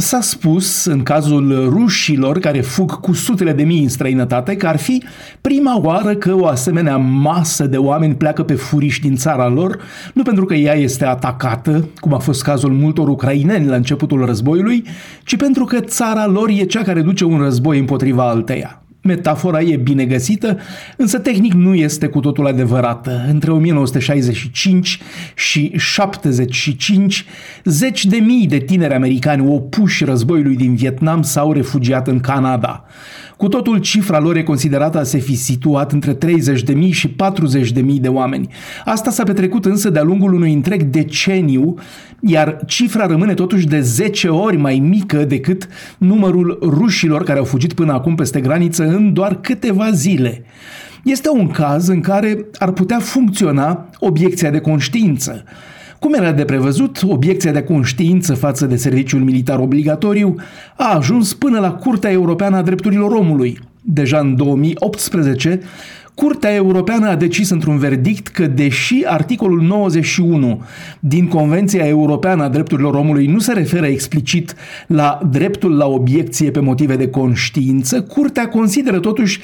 S-a spus, în cazul rușilor care fug cu sutele de mii în străinătate, că ar fi prima oară că o asemenea masă de oameni pleacă pe furiș din țara lor, nu pentru că ea este atacată, cum a fost cazul multor ucraineni la începutul războiului, ci pentru că țara lor e cea care duce un război împotriva alteia. Metafora e bine găsită, însă tehnic nu este cu totul adevărată. Între 1965 și 75, zeci de mii de tineri americani opuși războiului din Vietnam s-au refugiat în Canada. Cu totul, cifra lor e considerată a se fi situat între 30.000 și 40.000 de oameni. Asta s-a petrecut însă de-a lungul unui întreg deceniu, iar cifra rămâne totuși de 10 ori mai mică decât numărul rușilor care au fugit până acum peste graniță în doar câteva zile. Este un caz în care ar putea funcționa obiecția de conștiință. Cum era de prevăzut, obiecția de conștiință față de serviciul militar obligatoriu a ajuns până la Curtea Europeană a Drepturilor Omului. Deja în 2018, Curtea Europeană a decis într-un verdict că, deși articolul 91 din Convenția Europeană a Drepturilor Omului nu se referă explicit la dreptul la obiecție pe motive de conștiință, Curtea consideră totuși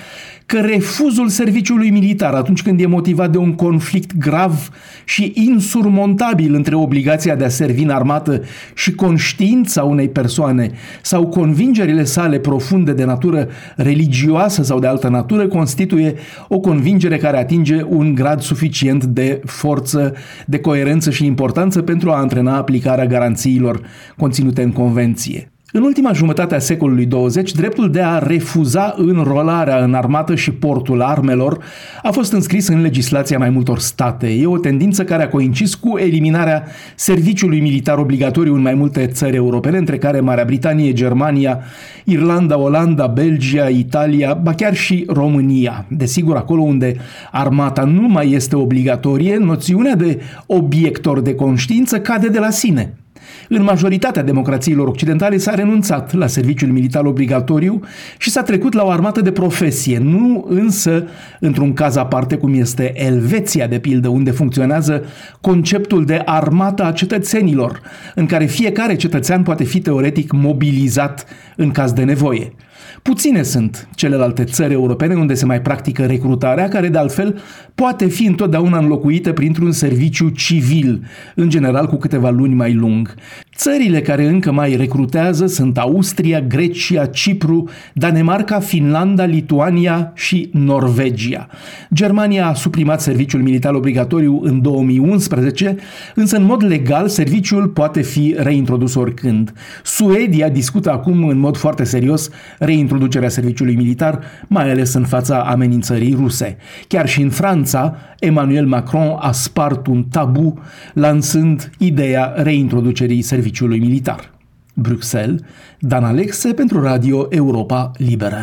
că refuzul serviciului militar atunci când e motivat de un conflict grav și insurmontabil între obligația de a servi în armată și conștiința unei persoane sau convingerile sale profunde de natură religioasă sau de altă natură constituie o convingere care atinge un grad suficient de forță, de coerență și importanță pentru a antrena aplicarea garanțiilor conținute în convenție. În ultima jumătate a secolului 20, dreptul de a refuza înrolarea în armată și portul armelor a fost înscris în legislația mai multor state. E o tendință care a coincis cu eliminarea serviciului militar obligatoriu în mai multe țări europene, între care Marea Britanie, Germania, Irlanda, Olanda, Belgia, Italia, ba chiar și România. Desigur, acolo unde armata nu mai este obligatorie, noțiunea de obiector de conștiință cade de la sine. În majoritatea democrațiilor occidentale s-a renunțat la serviciul militar obligatoriu și s-a trecut la o armată de profesie, nu însă într-un caz aparte cum este Elveția, de pildă, unde funcționează conceptul de armată a cetățenilor, în care fiecare cetățean poate fi teoretic mobilizat în caz de nevoie. Puține sunt celelalte țări europene unde se mai practică recrutarea, care de altfel poate fi întotdeauna înlocuită printr-un serviciu civil, în general cu câteva luni mai lung. Țările care încă mai recrutează sunt Austria, Grecia, Cipru, Danemarca, Finlanda, Lituania și Norvegia. Germania a suprimat serviciul militar obligatoriu în 2011, însă în mod legal serviciul poate fi reintrodus oricând. Suedia discută acum în mod foarte serios reintroducerea serviciului militar, mai ales în fața amenințării ruse. Chiar și în Franța, Emmanuel Macron a spart un tabu lansând ideea reintroducerii serviciului militar. Bruxelles, Dan Alexe pentru Radio Europa Liberă.